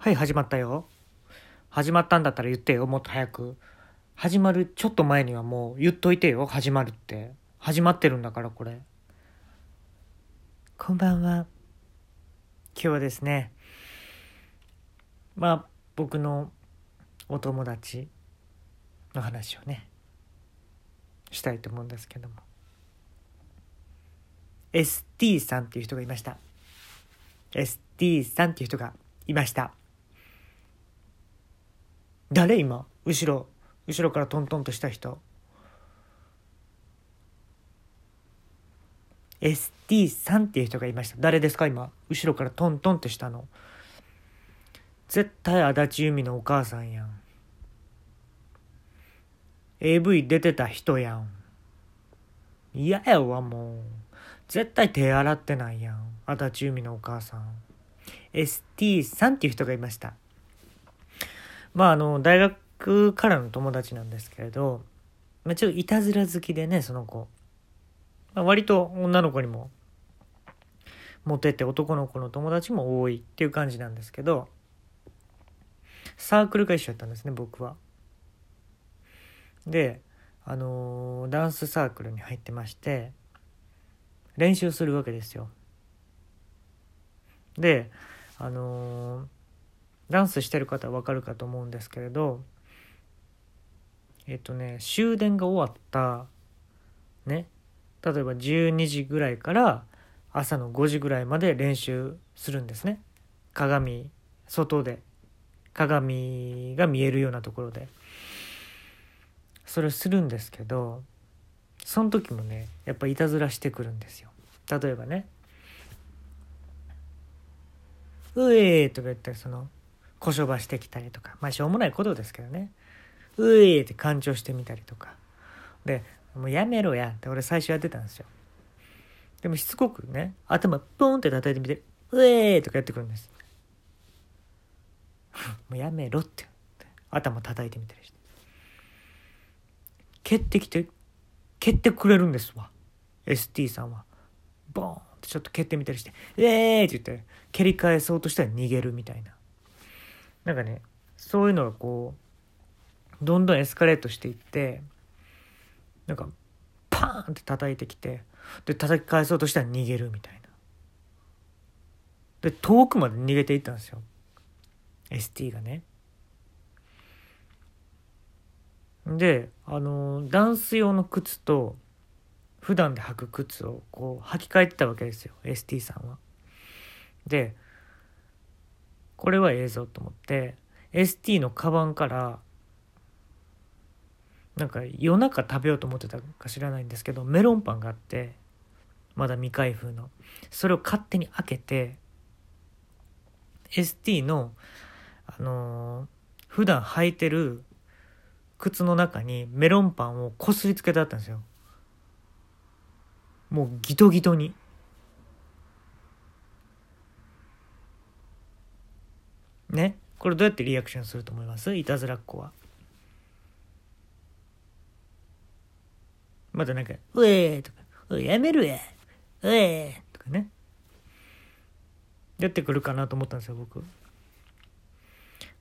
はい、始まったよ。始まったんだったら言ってよ、もっと早く。始まるちょっと前にはもう言っといてよ、始まるって。始まってるんだから、これ。こんばんは。今日はですね、まあ、僕のお友達の話をね、したいと思うんですけども。ST さんっていう人がいました。ST さんっていう人がいました。誰今？後ろ。後ろからトントンとした人。ST さんっていう人がいました。誰ですか？今。後ろからトントンとしたの。絶対足立由美のお母さんやん。AV 出てた人やん。嫌やわもう。絶対手洗ってないやん。足立由美のお母さん。ST さんっていう人がいました。まああの大学からの友達なんですけれど、まあ、ちょっといたずら好きでねその子、まあ、割と女の子にもモテて男の子の友達も多いっていう感じなんですけどサークルが一緒やったんですね僕は。であのダンスサークルに入ってまして練習するわけですよ。であのーダンスしてる方は分かるかと思うんですけれどえっとね終電が終わったね例えば12時ぐらいから朝の5時ぐらいまで練習するんですね。鏡外で。鏡が見えるようなところで。それをするんですけどその時もねやっぱいたずらしてくるんですよ。例えばね「うえー」とか言ったらそのこしょばしてきたりとか。まあしょうもないことですけどね「うえ」って干潮してみたりとか。で「もうやめろや」って俺最初やってたんですよ。でもしつこくね頭ポンって叩いてみて「うえ」とかやってくるんです。もうやめろって。頭叩いてみたりして。蹴ってきて蹴ってくれるんですわ。ST さんは。ボーンってちょっと蹴ってみたりして「えー!」って言って蹴り返そうとしたら逃げるみたいな。なんかねそういうのがこうどんどんエスカレートしていってなんかパーンって叩いてきてで叩き返そうとしたら逃げるみたいな。で遠くまで逃げていったんですよ。ST がね。であのダンス用の靴と普段で履く靴をこう履き替えてたわけですよ。ST さんは。でこれは映像と思って ST のカバンからなんか夜中食べようと思ってたか知らないんですけどメロンパンがあってまだ未開封の。それを勝手に開けて ST のあのー普段履いてる靴の中にメロンパンをこすりつけてあったんですよ。もうギトギトに。ね。これどうやってリアクションすると思います？いたずらっ子は。またなんか「うえー」とか「やめるやうえー」とかね。やってくるかなと思ったんですよ僕。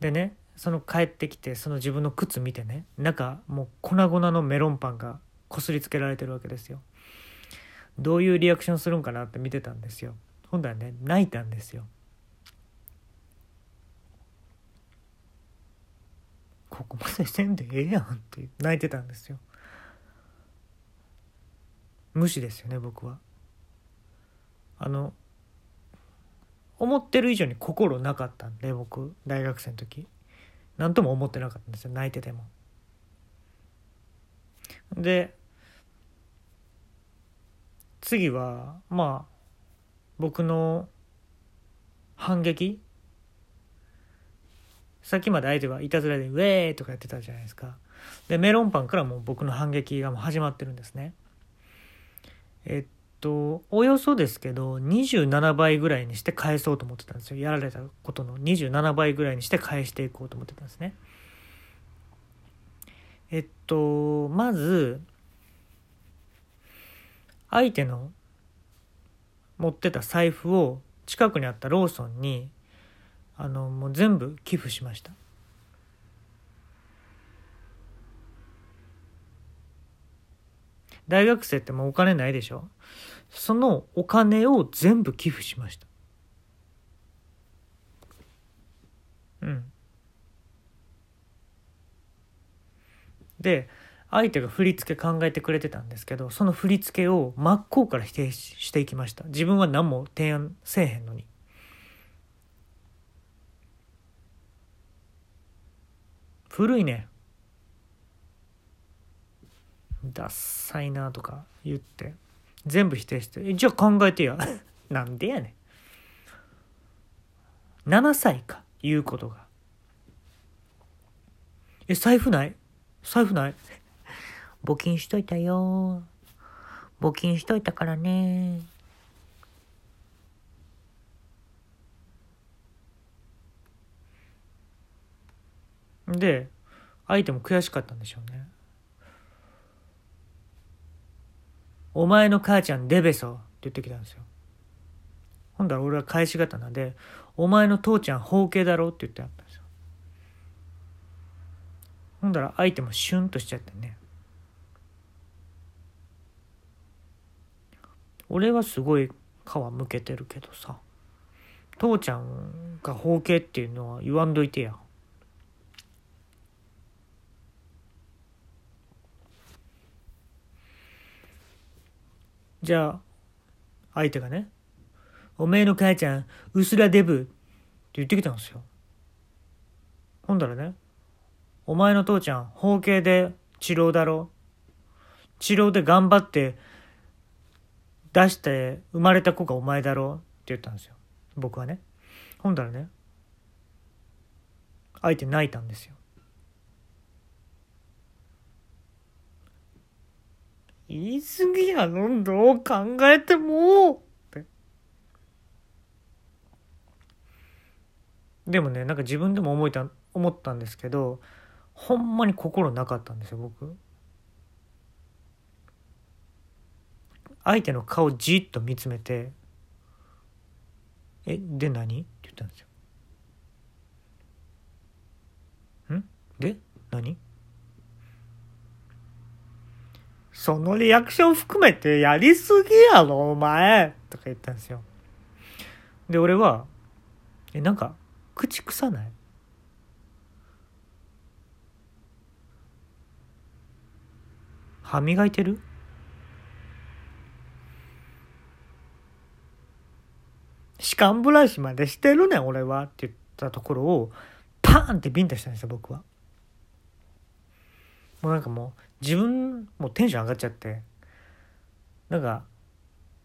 でねその帰ってきてその自分の靴見てね中もう粉々のメロンパンがこすりつけられてるわけですよ。どういうリアクションするんかなって見てたんですよ。今度はね泣いたんですよ。ここまでせんでええやんって泣いてたんですよ。無視ですよね僕は。あの思ってる以上に心なかったんで僕大学生の時。何とも思ってなかったんですよ泣いてても。で次はまあ僕の反撃さっきまで相手はいたずらで「ウェー!」とかやってたじゃないですか。でメロンパンからもう僕の反撃がもう始まってるんですね。えっとおよそですけど27倍ぐらいにして返そうと思ってたんですよ。やられたことの。27倍ぐらいにして返していこうと思ってたんですね。えっとまず相手の持ってた財布を近くにあったローソンにあのもう全部寄付しました。大学生ってもうお金ないでしょ？そのお金を全部寄付しました。うん。で相手が振り付け考えてくれてたんですけどその振り付けを真っ向から否定していきました。自分は何も提案せえへんのに。古いね。ダッサいなとか言って。全部否定して「じゃあ考えてや」なんでやねん。7歳か。言うことが「え財布ない？財布ない？募金しといたよ。募金しといたからね。で相手も悔しかったんでしょうね。お前の母ちゃんデベソって言ってきたんですよ。ほんだら俺は返し刀でお前の父ちゃん包茎だろって言ってあったんですよ。ほんだら相手もシュンとしちゃってね。俺はすごい皮むけてるけどさ父ちゃんが包茎っていうのは言わんどいてや。じゃあ相手がね「おめえの母ちゃんうすらデブ」って言ってきたんですよ。ほんだらね「お前の父ちゃん包茎で治療だろ。治療で頑張って出して生まれた子がお前だろ」って言ったんですよ。僕はね。ほんだらね相手泣いたんですよ。言い過ぎやろどう考えてもって。でもねなんか自分でも思いた思ったんですけどほんまに心なかったんですよ僕。相手の顔じっと見つめて「えで何?」って言ったんですよ。ん？で？何？そのリアクション含めてやりすぎやろ、お前。とか言ったんですよ。で、俺は、え、なんか、口臭ない？歯磨いてる？歯間ブラシまでしてるねん俺は。って言ったところをパーンってビンタしたんですよ僕は。もうなんかもう自分もテンション上がっちゃってなんか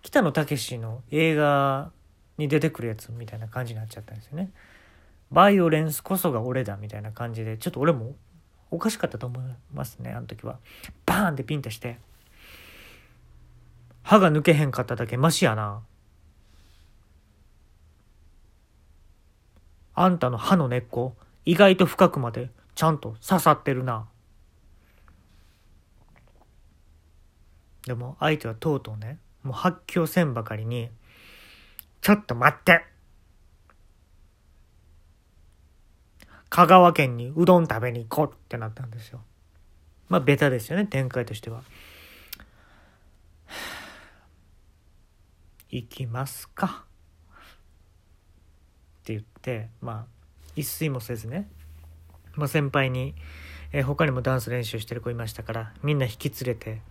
北野武の映画に出てくるやつみたいな感じになっちゃったんですよね。バイオレンスこそが俺だみたいな感じでちょっと俺もおかしかったと思いますねあの時は。バーンってピンとして歯が抜けへんかっただけマシやな。あんたの歯の根っこ意外と深くまでちゃんと刺さってるな。でも相手はとうとうねもう発狂せんばかりに「ちょっと待って!」香川県にうどん食べに行こうってなったんですよ。まあベタですよね展開としては。行きますか。って言ってまあ一睡もせずね、まあ、先輩に、えー、他にもダンス練習してる子いましたからみんな引き連れて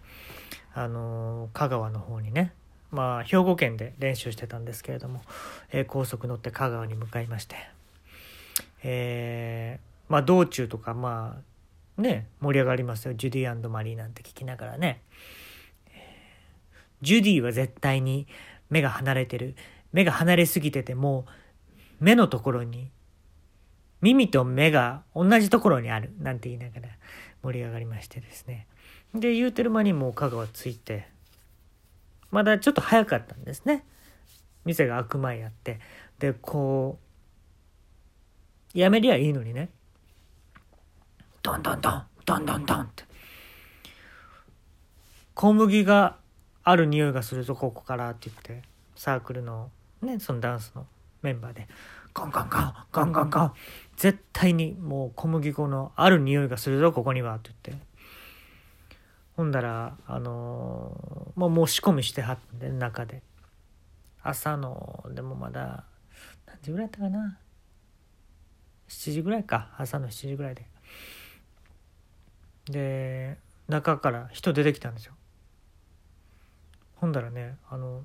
あの香川の方にねまあ兵庫県で練習してたんですけれども、えー、高速乗って香川に向かいましてえー、まあ道中とかまあね盛り上がりますよ。ジュディマリーなんて聞きながらね。ジュディは絶対に目が離れてる。目が離れすぎててもう目のところに耳と目が同じところにある。なんて言いながら盛り上がりましてですね。で言うてる間にもう香川着いて。まだちょっと早かったんですね。店が開く前やって。でこうやめりゃいいのにね。ドンドンドンドンドンドンって。小麦がある匂いがするぞここからって言って。サークルのねそのダンスのメンバーで。ガンガンガンガンガンガン。絶対にもう小麦粉のある匂いがするぞここにはって言って。ほんだらあのー、もう申し込みしてはって中で。朝のでもまだ何時ぐらいやったかな。7時ぐらいか。朝の7時ぐらいで。で中から人出てきたんですよ。ほんだらねあの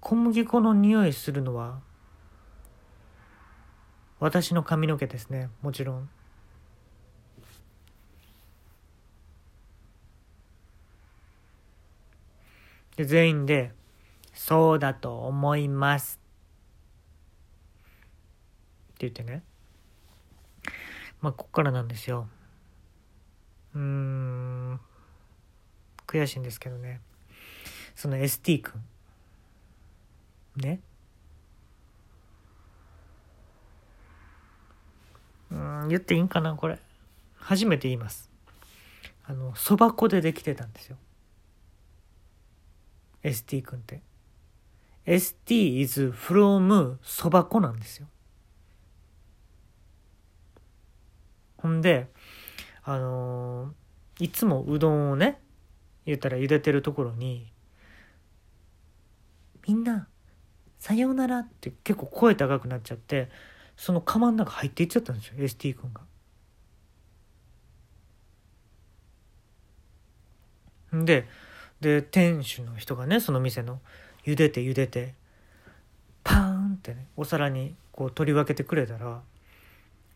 小麦粉の匂いするのは私の髪の毛ですねもちろん。で全員で「そうだと思います」って言ってね。まあここからなんですよ。うーん。悔しいんですけどね。その ST 君。ね。うん言っていいんかなこれ。初めて言います。あのそば粉でできてたんですよ。ST 君って ST is from そば粉なんですよほんであのー、いつもうどんをね言ったら茹でてるところに「みんなさようなら」って結構声高くなっちゃってその釜の中入っていっちゃったんですよ ST 君が。でで店主の人がねその店の茹でて茹でてパーンってねお皿にこう取り分けてくれたら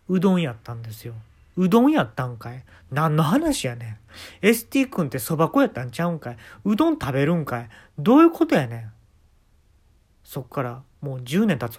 うどんやったんですよ。うどんやったんかい？何の話やねん。ST 君ってそば粉やったんちゃうんかい？うどん食べるんかい？どういうことやねん。そっからもう10年経つ